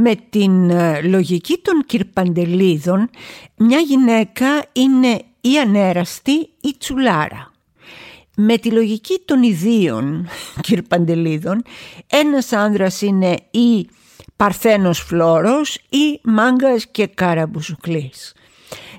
Με την ε, λογική των κυρπαντελίδων, μια γυναίκα είναι ή ανέραστη ή τσουλάρα. Με τη λογική των ιδίων κυρπαντελίδων, ένας άνδρας είναι ή παρθένος φλόρος ή μάγκας και καραμπουζουκλής.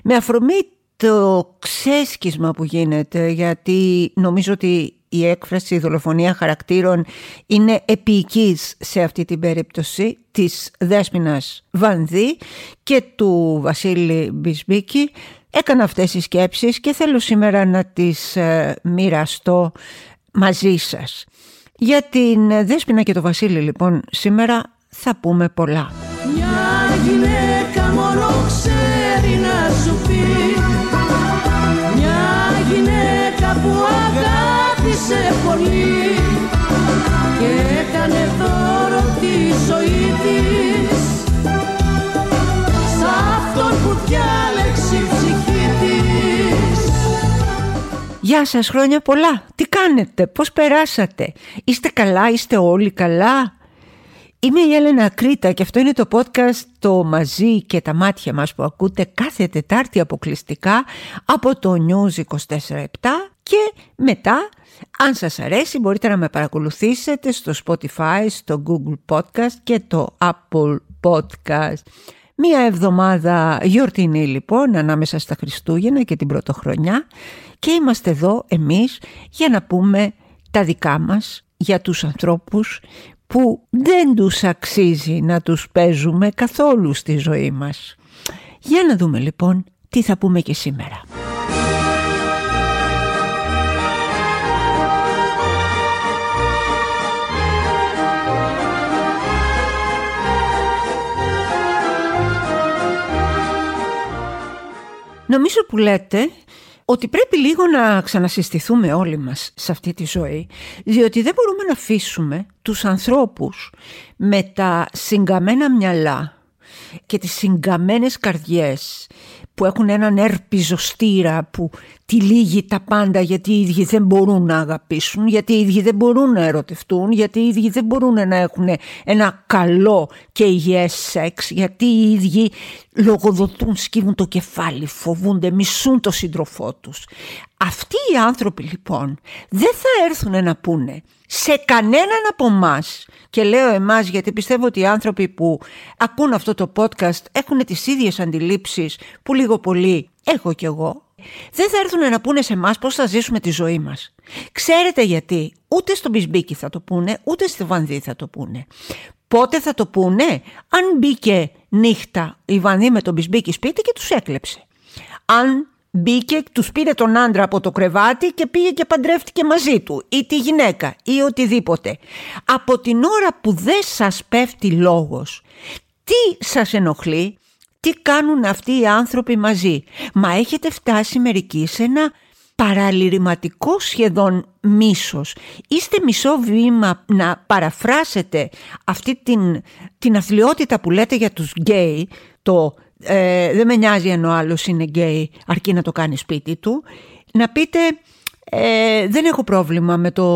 Με αφορμή το ξέσκισμα που γίνεται, γιατί νομίζω ότι η έκφραση δολοφονία χαρακτήρων είναι επίοικης σε αυτή την περίπτωση της Δέσποινας Βανδύ και του Βασίλη Μπισμπίκη. Έκανα αυτές τις σκέψεις και θέλω σήμερα να τις ε, μοιραστώ μαζί σας. Για την Δέσποινα και το Βασίλη λοιπόν σήμερα θα πούμε πολλά. Μια γυναίκα μόνο αγάπησε πολύ Και έκανε δώρο τη ζωή της. Σ' αυτόν που διάλεξε η ψυχή της. Γεια σας χρόνια πολλά, τι κάνετε, πώς περάσατε, είστε καλά, είστε όλοι καλά; Είμαι η Έλενα Κρήτα και αυτό είναι το podcast το «Μαζί και τα μάτια μας» που ακούτε κάθε Τετάρτη αποκλειστικά από το News 24-7 και μετά, αν σας αρέσει, μπορείτε να με παρακολουθήσετε στο Spotify, στο Google Podcast και το Apple Podcast. Μία εβδομάδα γιορτινή λοιπόν ανάμεσα στα Χριστούγεννα και την Πρωτοχρονιά και είμαστε εδώ εμείς για να πούμε τα δικά μας για τους ανθρώπους που δεν τους αξίζει να τους παίζουμε καθόλου στη ζωή μας. Για να δούμε λοιπόν τι θα πούμε και σήμερα. Νομίζω που λέτε ότι πρέπει λίγο να ξανασυστηθούμε όλοι μας σε αυτή τη ζωή, διότι δεν μπορούμε να αφήσουμε τους ανθρώπους με τα συγκαμμένα μυαλά και τις συγκαμμένες καρδιές που έχουν έναν έρπιζο που τυλίγει τα πάντα γιατί οι ίδιοι δεν μπορούν να αγαπήσουν, γιατί οι ίδιοι δεν μπορούν να ερωτευτούν, γιατί οι ίδιοι δεν μπορούν να έχουν ένα καλό και υγιές σεξ, γιατί οι ίδιοι λογοδοτούν, σκύβουν το κεφάλι, φοβούνται, μισούν το σύντροφό τους. Αυτοί οι άνθρωποι λοιπόν δεν θα έρθουν να πούνε σε κανέναν από εμάς. Και λέω εμάς γιατί πιστεύω ότι οι άνθρωποι που ακούν αυτό το podcast έχουν τις ίδιες αντιλήψεις που λίγο πολύ έχω κι εγώ. Δεν θα έρθουν να πούνε σε εμάς πώς θα ζήσουμε τη ζωή μας. Ξέρετε γιατί. Ούτε στο Μπισμπίκι θα το πούνε, ούτε στη Βανδί θα το πούνε. Πότε θα το πούνε, αν μπήκε νύχτα η Βανδί με τον Μπισμπίκι σπίτι και τους έκλεψε. Αν Μπήκε, τους πήρε τον άντρα από το κρεβάτι και πήγε και παντρεύτηκε μαζί του ή τη γυναίκα ή οτιδήποτε. Από την ώρα που δεν σας πέφτει λόγος, τι σας ενοχλεί, τι κάνουν αυτοί οι άνθρωποι μαζί; Μα έχετε φτάσει μερικοί σε ένα παραλυρηματικό σχεδόν μίσος. Είστε μισό βήμα να παραφράσετε αυτή την, την αθλειότητα που λέτε για τους γκέι, το ε, δεν με νοιάζει αν ο άλλος είναι γκέι αρκεί να το κάνει σπίτι του να πείτε ε, δεν έχω πρόβλημα με το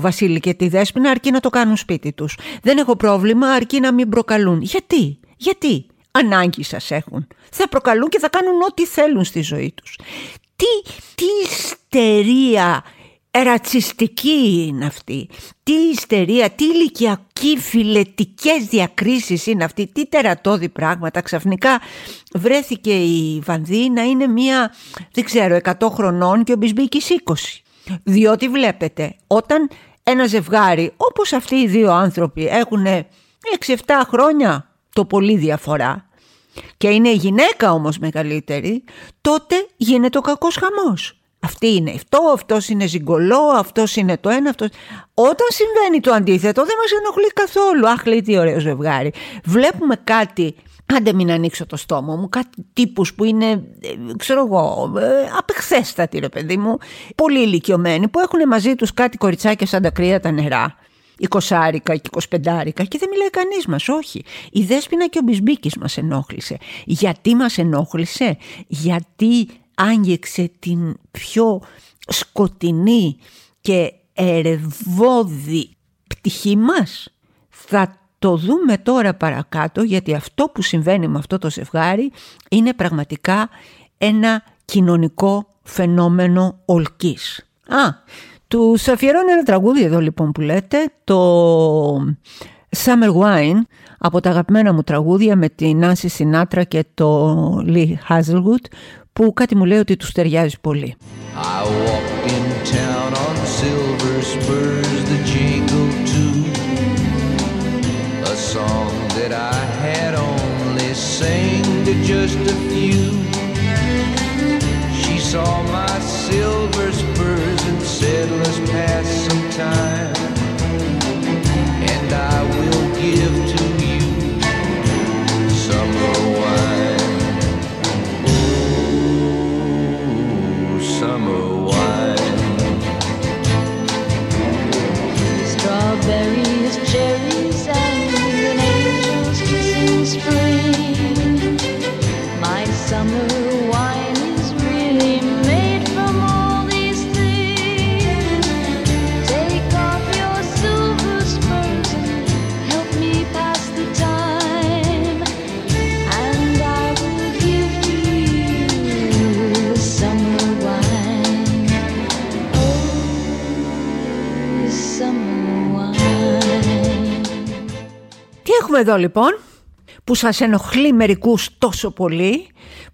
Βασίλη και τη Δέσποινα αρκεί να το κάνουν σπίτι τους δεν έχω πρόβλημα αρκεί να μην προκαλούν γιατί, γιατί; Ανάγκη σας έχουν θα προκαλούν και θα κάνουν ό,τι θέλουν στη ζωή τους τι, τι ιστερία ρατσιστική είναι αυτή. Τι ιστερία, τι ηλικιακή φιλετικές διακρίσεις είναι αυτή, τι τερατώδη πράγματα. Ξαφνικά βρέθηκε η Βανδύ να είναι μία, δεν ξέρω, 100 χρονών και ο Μπισμπίκης 20. Διότι βλέπετε, όταν ένα ζευγάρι, όπως αυτοί οι δύο άνθρωποι έχουν 6-7 χρόνια το πολύ διαφορά και είναι η γυναίκα όμως μεγαλύτερη, τότε γίνεται ο κακός χαμός. Αυτή είναι αυτό, αυτός είναι ζυγκολό, αυτός είναι το ένα, αυτό. Όταν συμβαίνει το αντίθετο, δεν μας ενοχλεί καθόλου. Αχ, λέει τι ωραίο ζευγάρι. Βλέπουμε κάτι. Άντε μην ανοίξω το στόμα μου, κάτι τύπους που είναι, ε, ξέρω εγώ, ε, απεχθέστατοι ρε παιδί μου, πολύ ηλικιωμένοι, που έχουν μαζί τους κάτι κοριτσάκια σαν τα κρύα τα νερά. 20 και 25 και δεν μιλάει κανείς μας, όχι. Η Δέσποινα και ο Μπισμπίκης μας ενόχλησε. Γιατί μας ενόχλησε, γιατί άγγιξε την πιο σκοτεινή και ερευόδη πτυχή μας; Θα το δούμε τώρα παρακάτω γιατί αυτό που συμβαίνει με αυτό το ζευγάρι είναι πραγματικά ένα κοινωνικό φαινόμενο ολκής. Α, του αφιερώνω ένα τραγούδι εδώ λοιπόν που λέτε, το Summer Wine από τα αγαπημένα μου τραγούδια με την Nancy Sinatra και το Lee Hazelwood που κάτι μου λέει ότι τους ταιριάζει πολύ. I walked in town on silver spurs, the jingle too A song that I had only sang to just a few She saw my silver spurs settlers pass some time. Έχουμε εδώ λοιπόν που σας ενοχλεί μερικούς τόσο πολύ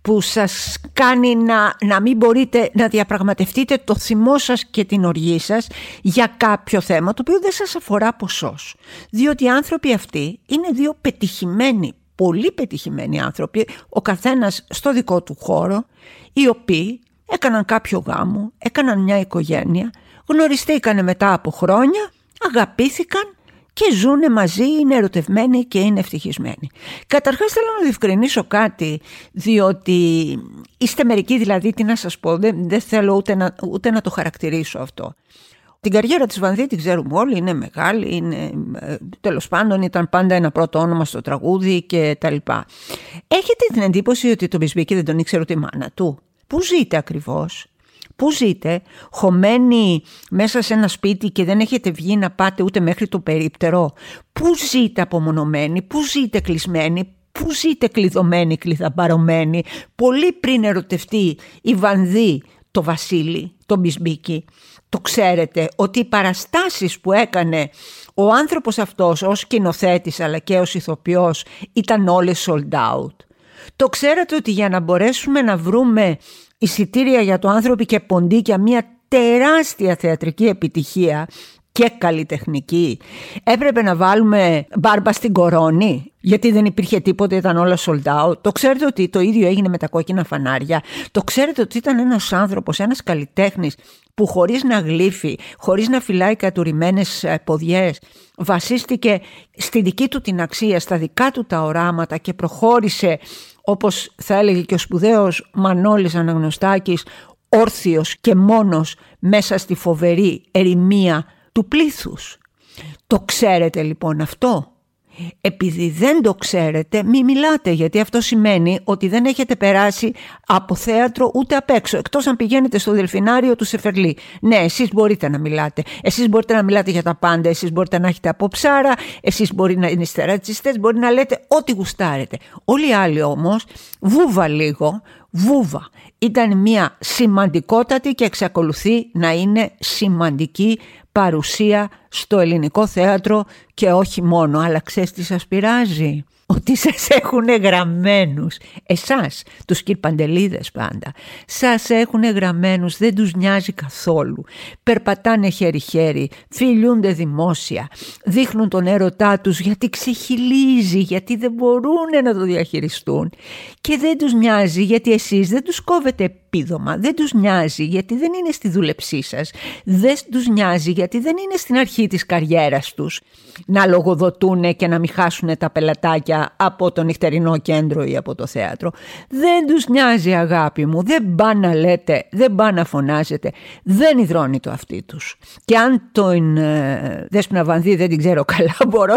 που σας κάνει να, να μην μπορείτε να διαπραγματευτείτε το θυμό σας και την οργή σας για κάποιο θέμα το οποίο δεν σας αφορά ποσός. Διότι οι άνθρωποι αυτοί είναι δύο πετυχημένοι, πολύ πετυχημένοι άνθρωποι, ο καθένας στο δικό του χώρο, οι οποίοι έκαναν κάποιο γάμο, έκαναν μια οικογένεια, γνωριστήκανε μετά από χρόνια, αγαπήθηκαν και ζουν μαζί, είναι ερωτευμένοι και είναι ευτυχισμένοι. Καταρχάς θέλω να διευκρινίσω κάτι, διότι είστε μερικοί δηλαδή, τι να σας πω, δεν, δεν θέλω ούτε να, ούτε να το χαρακτηρίσω αυτό. Την καριέρα της Βανδύ την ξέρουμε όλοι, είναι μεγάλη, είναι, ε, τέλος πάντων ήταν πάντα ένα πρώτο όνομα στο τραγούδι και τα λοιπά. Έχετε την εντύπωση ότι το Μπισμπίκη δεν τον ήξερε ούτε η μάνα του; Πού ζείτε ακριβώς, Πού ζείτε, χωμένοι μέσα σε ένα σπίτι και δεν έχετε βγει να πάτε ούτε μέχρι το περίπτερο. Πού ζείτε απομονωμένοι, πού ζείτε κλεισμένοι, πού ζείτε κλειδωμένοι, κλειδαμπαρωμένοι. Πολύ πριν ερωτευτεί η Βανδύ το Βασίλη, τον Μπισμπίκη. Το ξέρετε ότι οι παραστάσεις που έκανε ο άνθρωπος αυτός ως σκηνοθέτης αλλά και ως ηθοποιός ήταν όλες sold out. Το ξέρετε ότι για να μπορέσουμε να βρούμε εισιτήρια για το άνθρωποι και ποντίκια μια τεράστια θεατρική επιτυχία και καλλιτεχνική. Έπρεπε να βάλουμε μπάρμπα στην κορώνη, γιατί δεν υπήρχε τίποτα, ήταν όλα sold out. Το ξέρετε ότι το ίδιο έγινε με τα κόκκινα φανάρια. Το ξέρετε ότι ήταν ένας άνθρωπος, ένας καλλιτέχνης που χωρίς να γλύφει, χωρίς να φυλάει κατουρημένες ποδιές, βασίστηκε στη δική του την αξία, στα δικά του τα οράματα και προχώρησε όπως θα έλεγε και ο σπουδαίος Μανώλης Αναγνωστάκης, όρθιος και μόνος μέσα στη φοβερή ερημία του πλήθους. Το ξέρετε λοιπόν αυτό; Επειδή δεν το ξέρετε μη μιλάτε γιατί αυτό σημαίνει ότι δεν έχετε περάσει από θέατρο ούτε απ' έξω εκτός αν πηγαίνετε στο Δελφινάριο του Σεφερλί. Ναι, εσείς μπορείτε να μιλάτε. Εσείς μπορείτε να μιλάτε για τα πάντα. Εσείς μπορείτε να έχετε ψάρα, Εσείς μπορεί να είστε ρατσιστές. Μπορεί να λέτε ό,τι γουστάρετε. Όλοι οι άλλοι όμως βούβα λίγο, βούβα. Ήταν μια σημαντικότατη και εξακολουθεί να είναι σημαντική παρουσία στο ελληνικό θέατρο και όχι μόνο, αλλά ξέρεις τι σας πειράζει; Ότι σας έχουν γραμμένους εσάς, τους κυρπαντελίδες πάντα σας έχουν γραμμένους, δεν τους νοιάζει καθόλου. Περπατάνε χέρι-χέρι φιλιούνται δημόσια δείχνουν τον έρωτά τους γιατί ξεχυλίζει γιατί δεν μπορούν να το διαχειριστούν. Και δεν τους νοιάζει γιατί εσείς δεν τους κόβετε επίδομα δεν τους νοιάζει γιατί δεν είναι στη δούλεψή σας δεν τους νοιάζει γιατί δεν είναι στην αρχή της καριέρας τους. Να λογοδοτούν και να μην χάσουν τα πελατάκια από το νυχτερινό κέντρο ή από το θέατρο. Δεν τους νοιάζει αγάπη μου, δεν πάνε να λέτε, δεν πάνε να φωνάζετε, δεν υδρώνει το αυτί τους. Και αν το ε, Δέσποινα Βανδύ δεν την ξέρω καλά μπορώ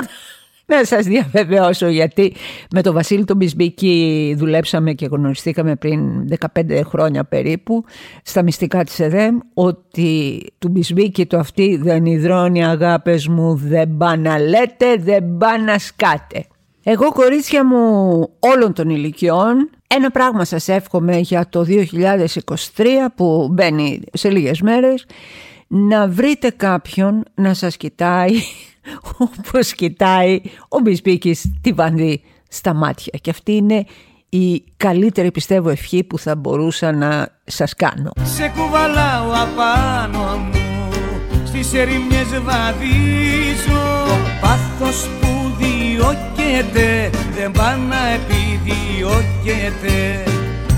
Να σας διαβεβαιώσω γιατί με τον Βασίλη τον Μπισμπίκη δουλέψαμε και γνωριστήκαμε πριν 15 χρόνια περίπου στα μυστικά της ΕΔΕΜ ότι του Μπισμπίκη το αυτή δεν υδρώνει αγάπες μου δεν πά να λέτε δεν πά να σκάτε. Εγώ κορίτσια μου όλων των ηλικιών ένα πράγμα σας εύχομαι για το 2023 που μπαίνει σε λίγες μέρες να βρείτε κάποιον να σας κοιτάει όπως κοιτάει ο Μπισπίκης τη Βανδύ στα μάτια και αυτή είναι η καλύτερη πιστεύω ευχή που θα μπορούσα να σας κάνω. Σε κουβαλάω απάνω μου Στις ερημιές βαδίζω Πάθος που διώκεται Δεν πάει να επιδιώκεται.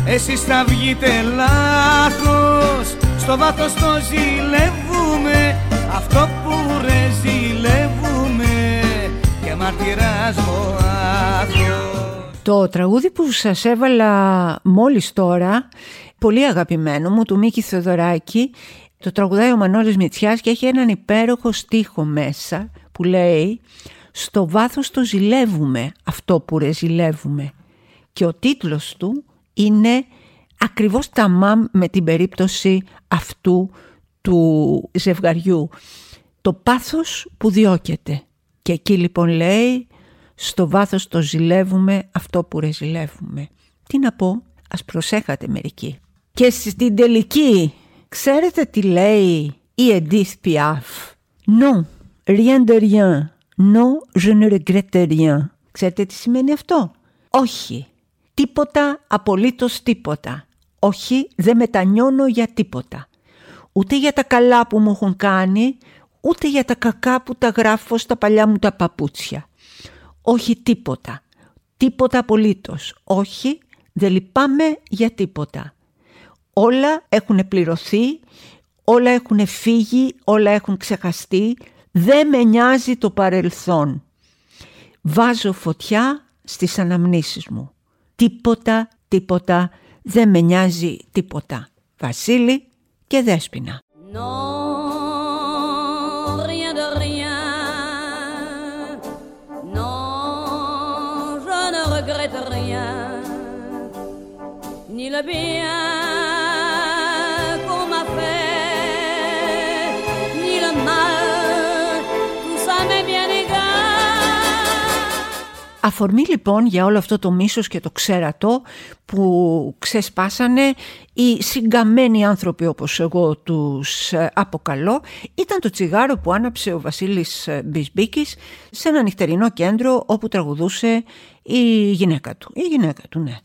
Εσείς θα βγείτε λάθος Στο βάθος το ζηλεύουμε. Αυτό που ρε ζηλεύουμε Και μαρτυράς Το τραγούδι που σας έβαλα μόλις τώρα πολύ αγαπημένο μου του Μίκη Θεοδωράκη το τραγουδάει ο Μανώλης Μητσιάς και έχει έναν υπέροχο στίχο μέσα που λέει «Στο βάθος το ζηλεύουμε αυτό που ρε ζηλεύουμε» και ο τίτλος του είναι ακριβώς ταμάμ με την περίπτωση αυτού του ζευγαριού. Το πάθος που διώκεται. Και εκεί λοιπόν λέει στο βάθος το ζηλεύουμε αυτό που ρε ζηλεύουμε. Τι να πω, ας προσέχατε μερικοί. Και στην τελική, ξέρετε τι λέει η Edith Piaf; Non, rien de rien. Non, je ne regrette rien. Ξέρετε τι σημαίνει αυτό; Όχι, τίποτα, απολύτως τίποτα. Όχι, δεν μετανιώνω για τίποτα. Ούτε για τα καλά που μου έχουν κάνει, ούτε για τα κακά που τα γράφω στα παλιά μου τα παπούτσια. Όχι τίποτα. Τίποτα απολύτως. Όχι, δεν λυπάμαι για τίποτα. Όλα έχουν πληρωθεί, όλα έχουν φύγει, όλα έχουν ξεχαστεί. Δεν με νοιάζει το παρελθόν. Βάζω φωτιά στις αναμνήσεις μου. Τίποτα, τίποτα, δεν με νοιάζει τίποτα. Βασίλη και Δέσποινα. Non, rien de rien. Non, je ne regrette rien. Ni le bien Αφορμή λοιπόν για όλο αυτό το μίσος και το ξέρατο που ξεσπάσανε οι συγκαμμένοι άνθρωποι όπως εγώ τους ε, αποκαλώ ήταν το τσιγάρο που άναψε ο Βασίλης ε, Μπισμπίκης σε ένα νυχτερινό κέντρο όπου τραγουδούσε η γυναίκα του. Η γυναίκα του, ναι.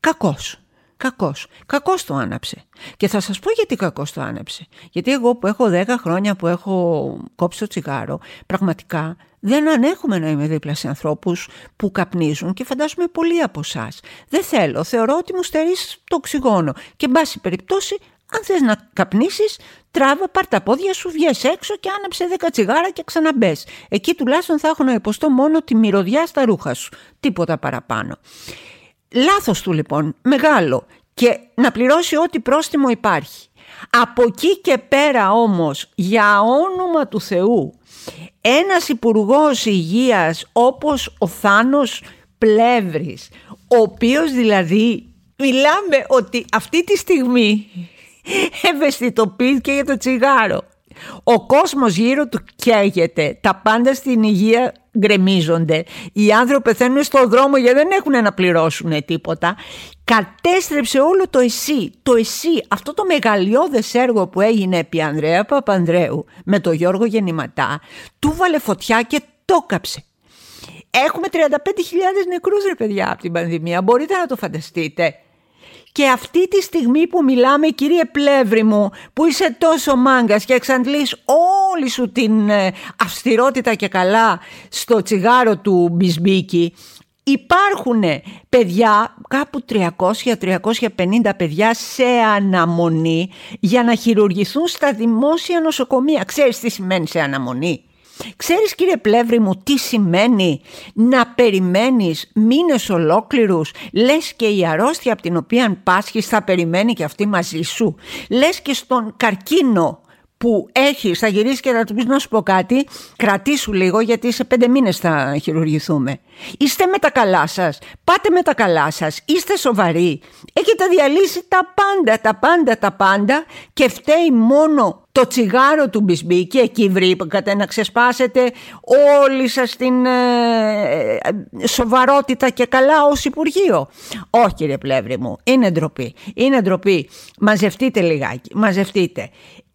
Κακός. Κακός. Κακός το άναψε. Και θα σας πω γιατί κακός το άναψε. Γιατί εγώ που έχω 10 χρόνια που έχω κόψει το τσιγάρο, πραγματικά δεν ανέχομαι να είμαι δίπλα σε ανθρώπους που καπνίζουν και φαντάζομαι πολλοί από εσάς. Δεν θέλω, θεωρώ ότι μου στερείς το οξυγόνο. Και εν πάση περιπτώσει, αν θες να καπνίσεις, τράβα, πάρ τα πόδια σου, βγες έξω και άναψε 10 τσιγάρα και ξαναμπες. Εκεί τουλάχιστον θα έχω να υποστώ μόνο τη μυρωδιά στα ρούχα σου. Τίποτα παραπάνω. Λάθος του λοιπόν, μεγάλο και να πληρώσει ό,τι πρόστιμο υπάρχει. Από εκεί και πέρα όμως, για όνομα του Θεού, ένας υπουργός υγείας όπως ο Θάνος Πλεύρης, ο οποίος δηλαδή μιλάμε ότι αυτή τη στιγμή ευαισθητοποιήθηκε για το τσιγάρο. Ο κόσμος γύρω του καίγεται, τα πάντα στην υγεία γκρεμίζονται, οι άνθρωποι πεθαίνουν στον δρόμο γιατί δεν έχουν να πληρώσουν τίποτα. Κατέστρεψε όλο το εσύ, το εσύ, αυτό το μεγαλειώδες έργο που έγινε επί Ανδρέα Παπανδρέου με τον Γιώργο Γεννηματά, του βάλε φωτιά και το κάψε. Έχουμε 35.000 νεκρούς ρε παιδιά από την πανδημία, μπορείτε να το φανταστείτε. Και αυτή τη στιγμή που μιλάμε κύριε Πλεύρη μου που είσαι τόσο μάγκας και εξαντλείς όλη σου την ε, αυστηρότητα και καλά στο τσιγάρο του Μπισμπίκη υπάρχουν παιδιά, κάπου 300-350 παιδιά σε αναμονή για να χειρουργηθούν στα δημόσια νοσοκομεία. Ξέρεις τι σημαίνει σε αναμονή; Ξέρεις κύριε Πλεύρη μου τι σημαίνει να περιμένεις μήνες ολόκληρους λες και η αρρώστια από την οποία πάσχεις θα περιμένει και αυτή μαζί σου. Λες και στον καρκίνο που έχεις, θα γυρίσεις και θα του πεις να σου πω κάτι, κρατήσου λίγο γιατί σε πέντε μήνες θα χειρουργηθούμε. Είστε με τα καλά σας, πάτε με τα καλά σας, είστε σοβαροί. Έχετε διαλύσει τα πάντα, τα πάντα, τα πάντα και φταίει μόνο το τσιγάρο του Μπισμπίκη, εκεί βρήκατε να ξεσπάσετε όλη σας την ε, ε, σοβαρότητα και καλά ως Υπουργείο. Όχι κύριε Πλεύρη μου, είναι ντροπή, είναι ντροπή. Μαζευτείτε λιγάκι, μαζευτείτε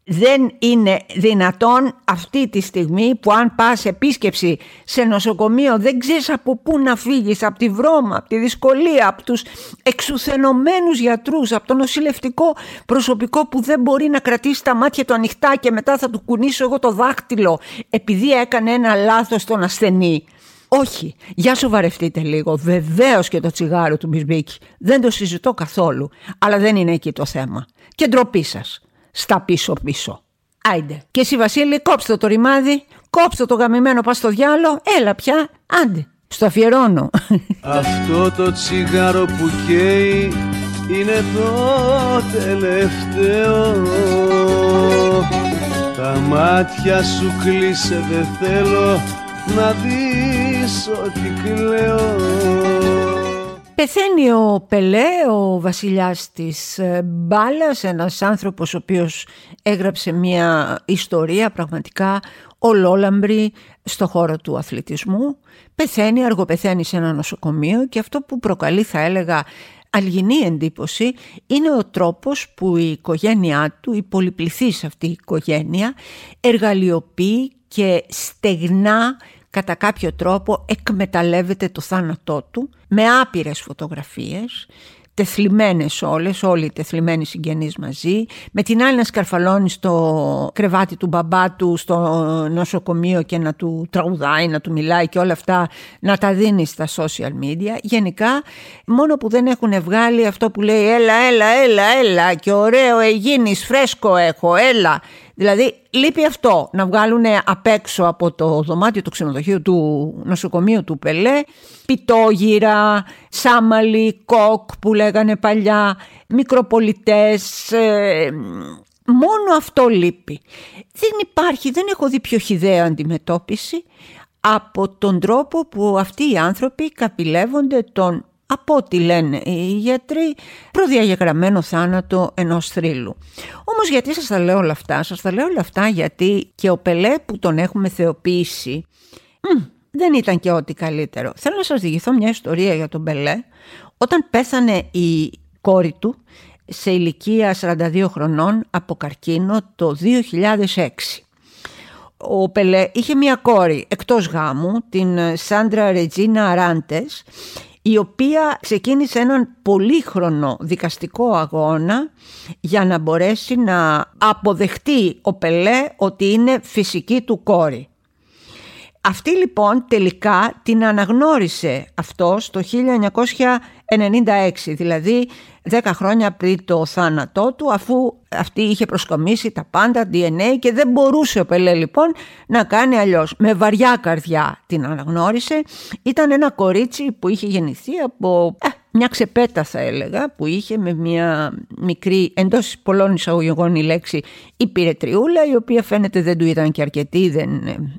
δεν είναι δυνατόν αυτή τη στιγμή που αν πας επίσκεψη σε νοσοκομείο δεν ξέρεις από πού να φύγεις, από τη βρώμα, από τη δυσκολία, από τους εξουθενωμένους γιατρούς, από το νοσηλευτικό προσωπικό που δεν μπορεί να κρατήσει τα μάτια του ανοιχτά και μετά θα του κουνήσω εγώ το δάχτυλο επειδή έκανε ένα λάθος στον ασθενή. Όχι, για σοβαρευτείτε λίγο. Βεβαίως και το τσιγάρο του Μπισμπίκη. Δεν το συζητώ καθόλου. Αλλά δεν είναι εκεί το θέμα. Και ντροπή σας στα πίσω-πίσω. Άιντε. Και εσύ Βασίλη κόψτε το ρημάδι, κόψτε το γαμημένο πας στο διάλο, έλα πια, άντε. Στο αφιερώνω. Αυτό το τσιγάρο που καίει είναι το τελευταίο Τα μάτια σου κλείσε δεν θέλω να δεις ότι κλαίω Πεθαίνει ο Πελέ, ο βασιλιάς της ε, μπάλας, ένας άνθρωπος ο οποίος έγραψε μια ιστορία πραγματικά ολόλαμπρη στο χώρο του αθλητισμού. Πεθαίνει, αργοπεθαίνει σε ένα νοσοκομείο και αυτό που προκαλεί θα έλεγα αλγινή εντύπωση είναι ο τρόπος που η οικογένειά του, η πολυπληθής αυτή η οικογένεια εργαλειοποιεί και στεγνά κατά κάποιο τρόπο εκμεταλλεύεται το θάνατό του με άπειρες φωτογραφίες τεθλιμμένες όλες, όλοι οι τεθλιμμένοι συγγενείς μαζί, με την άλλη να σκαρφαλώνει στο κρεβάτι του μπαμπά του στο νοσοκομείο και να του τραγουδάει, να του μιλάει και όλα αυτά να τα δίνει στα social media. Γενικά, μόνο που δεν έχουν βγάλει αυτό που λέει έλα, έλα, έλα, έλα και ωραίο εγίνεις, φρέσκο έχω, έλα. Δηλαδή λείπει αυτό να βγάλουν απ' έξω από το δωμάτιο του ξενοδοχείου του νοσοκομείου του Πελέ πιτόγυρα, σάμαλι, κοκ που λέγανε παλιά, μικροπολιτές, ε, μόνο αυτό λείπει. Δεν υπάρχει, δεν έχω δει πιο χιδέα αντιμετώπιση από τον τρόπο που αυτοί οι άνθρωποι καπηλεύονται τον από ό,τι λένε οι γιατροί, προδιαγεγραμμένο θάνατο ενός θρύλου. Όμως γιατί σας τα λέω όλα αυτά, σας τα λέω όλα αυτά γιατί και ο Πελέ που τον έχουμε θεοποιήσει, δεν ήταν και ό,τι καλύτερο. Θέλω να σας διηγηθώ μια ιστορία για τον Πελέ. Όταν πέθανε η κόρη του σε ηλικία 42 χρονών από καρκίνο το 2006. Ο Πελέ είχε μια κόρη εκτός γάμου, την Σάντρα Ρετζίνα Αράντες, η οποία ξεκίνησε έναν πολύχρονο δικαστικό αγώνα για να μπορέσει να αποδεχτεί ο Πελέ ότι είναι φυσική του κόρη. Αυτή λοιπόν τελικά την αναγνώρισε αυτό το 1996, δηλαδή 10 χρόνια πριν το θάνατό του αφού αυτή είχε προσκομίσει τα πάντα DNA και δεν μπορούσε ο Πελέ λοιπόν να κάνει αλλιώς. Με βαριά καρδιά την αναγνώρισε. Ήταν ένα κορίτσι που είχε γεννηθεί από ε, μια ξεπέτα θα έλεγα που είχε με μια μικρή εντός πολλών εισαγωγικών η λέξη υπηρετριούλα η οποία φαίνεται δεν του ήταν και αρκετή, δεν,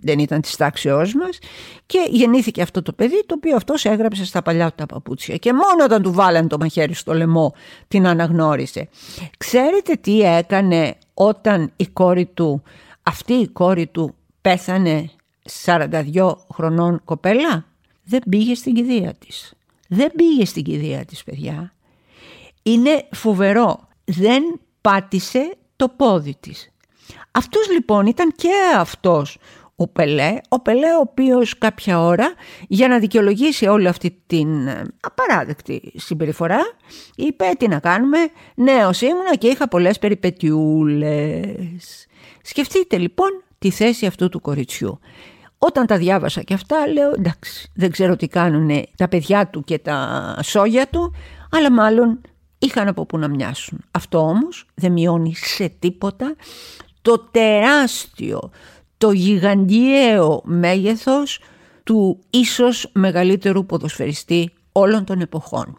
δεν ήταν της τάξεώς μας και γεννήθηκε αυτό το παιδί το οποίο αυτός έγραψε στα παλιά του τα παπούτσια και μόνο όταν του βάλανε το μαχαίρι στο λαιμό την αναγνώρισε. Ξέρετε τι έκανε όταν η κόρη του, αυτή η κόρη του πέθανε 42 χρονών κοπέλα; Δεν πήγε στην κηδεία της. Δεν πήγε στην κηδεία της παιδιά. Είναι φοβερό. Δεν πάτησε το πόδι της. Αυτός λοιπόν ήταν και αυτός ο Πελέ, ο Πελέ ο οποίος κάποια ώρα για να δικαιολογήσει όλη αυτή την ε, απαράδεκτη συμπεριφορά είπε τι να κάνουμε, νέος ήμουνα και είχα πολλές περιπετιούλες. Σκεφτείτε λοιπόν τη θέση αυτού του κοριτσιού. Όταν τα διάβασα και αυτά λέω εντάξει δεν ξέρω τι κάνουν τα παιδιά του και τα σόγια του αλλά μάλλον είχαν από που να μοιάσουν. Αυτό όμως δεν μειώνει σε τίποτα το τεράστιο το γιγαντιαίο μέγεθος του ίσως μεγαλύτερου ποδοσφαιριστή όλων των εποχών.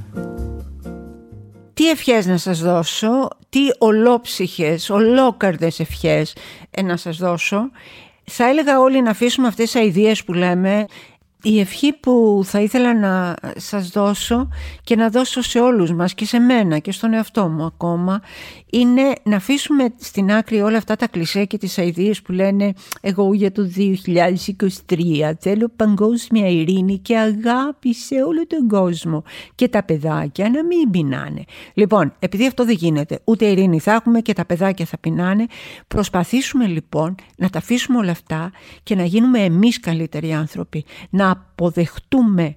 Τι ευχές να σας δώσω, τι ολόψυχες, ολόκαρδες ευχές ε, να σας δώσω. Θα έλεγα όλοι να αφήσουμε αυτές τις αηδίες που λέμε η ευχή που θα ήθελα να σας δώσω και να δώσω σε όλους μας και σε μένα και στον εαυτό μου ακόμα είναι να αφήσουμε στην άκρη όλα αυτά τα κλισέ και τις αηδίες που λένε εγώ για το 2023 θέλω παγκόσμια ειρήνη και αγάπη σε όλο τον κόσμο και τα παιδάκια να μην πεινάνε. Λοιπόν, επειδή αυτό δεν γίνεται, ούτε ειρήνη θα έχουμε και τα παιδάκια θα πεινάνε, προσπαθήσουμε λοιπόν να τα αφήσουμε όλα αυτά και να γίνουμε εμείς καλύτεροι άνθρωποι, να αποδεχτούμε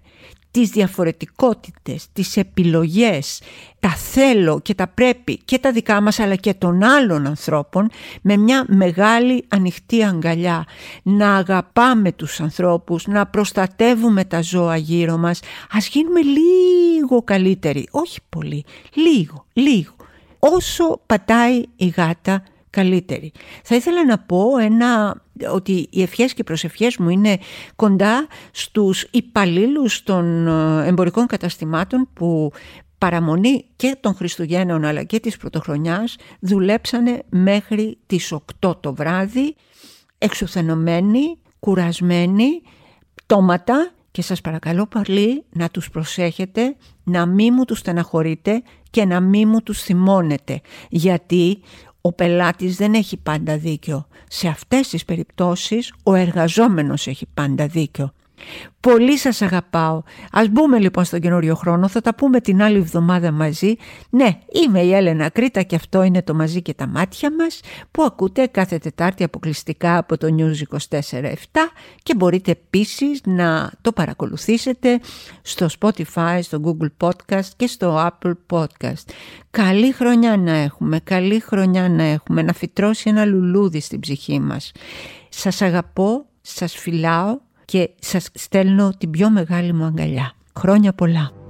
τις διαφορετικότητες, τις επιλογές, τα θέλω και τα πρέπει και τα δικά μας αλλά και των άλλων ανθρώπων με μια μεγάλη ανοιχτή αγκαλιά. Να αγαπάμε τους ανθρώπους, να προστατεύουμε τα ζώα γύρω μας. Ας γίνουμε λίγο καλύτεροι, όχι πολύ, λίγο, λίγο. Όσο πατάει η γάτα καλύτερη. Θα ήθελα να πω ένα, ότι οι ευχές και οι προσευχές μου είναι κοντά στους υπαλλήλους των ε, εμπορικών καταστημάτων που παραμονή και των Χριστουγέννων αλλά και της Πρωτοχρονιάς δουλέψανε μέχρι τις 8 το βράδυ εξουθενωμένοι, κουρασμένοι, πτώματα και σας παρακαλώ πολύ να τους προσέχετε, να μην μου τους στεναχωρείτε και να μην μου τους θυμώνετε γιατί ο πελάτης δεν έχει πάντα δίκιο. Σε αυτές τις περιπτώσεις ο εργαζόμενος έχει πάντα δίκιο. Πολύ σας αγαπάω. Ας μπούμε λοιπόν στον καινούριο χρόνο, θα τα πούμε την άλλη εβδομάδα μαζί. Ναι, είμαι η Έλενα Κρήτα και αυτό είναι το «Μαζί και τα μάτια μας» που ακούτε κάθε Τετάρτη αποκλειστικά από το News 24-7 και μπορείτε επίσης να το παρακολουθήσετε στο Spotify, στο Google Podcast και στο Apple Podcast. Καλή χρονιά να έχουμε, καλή χρονιά να έχουμε, να φυτρώσει ένα λουλούδι στην ψυχή μας. Σας αγαπώ, σας φιλάω και σας στέλνω την πιο μεγάλη μου αγκαλιά. Χρόνια πολλά.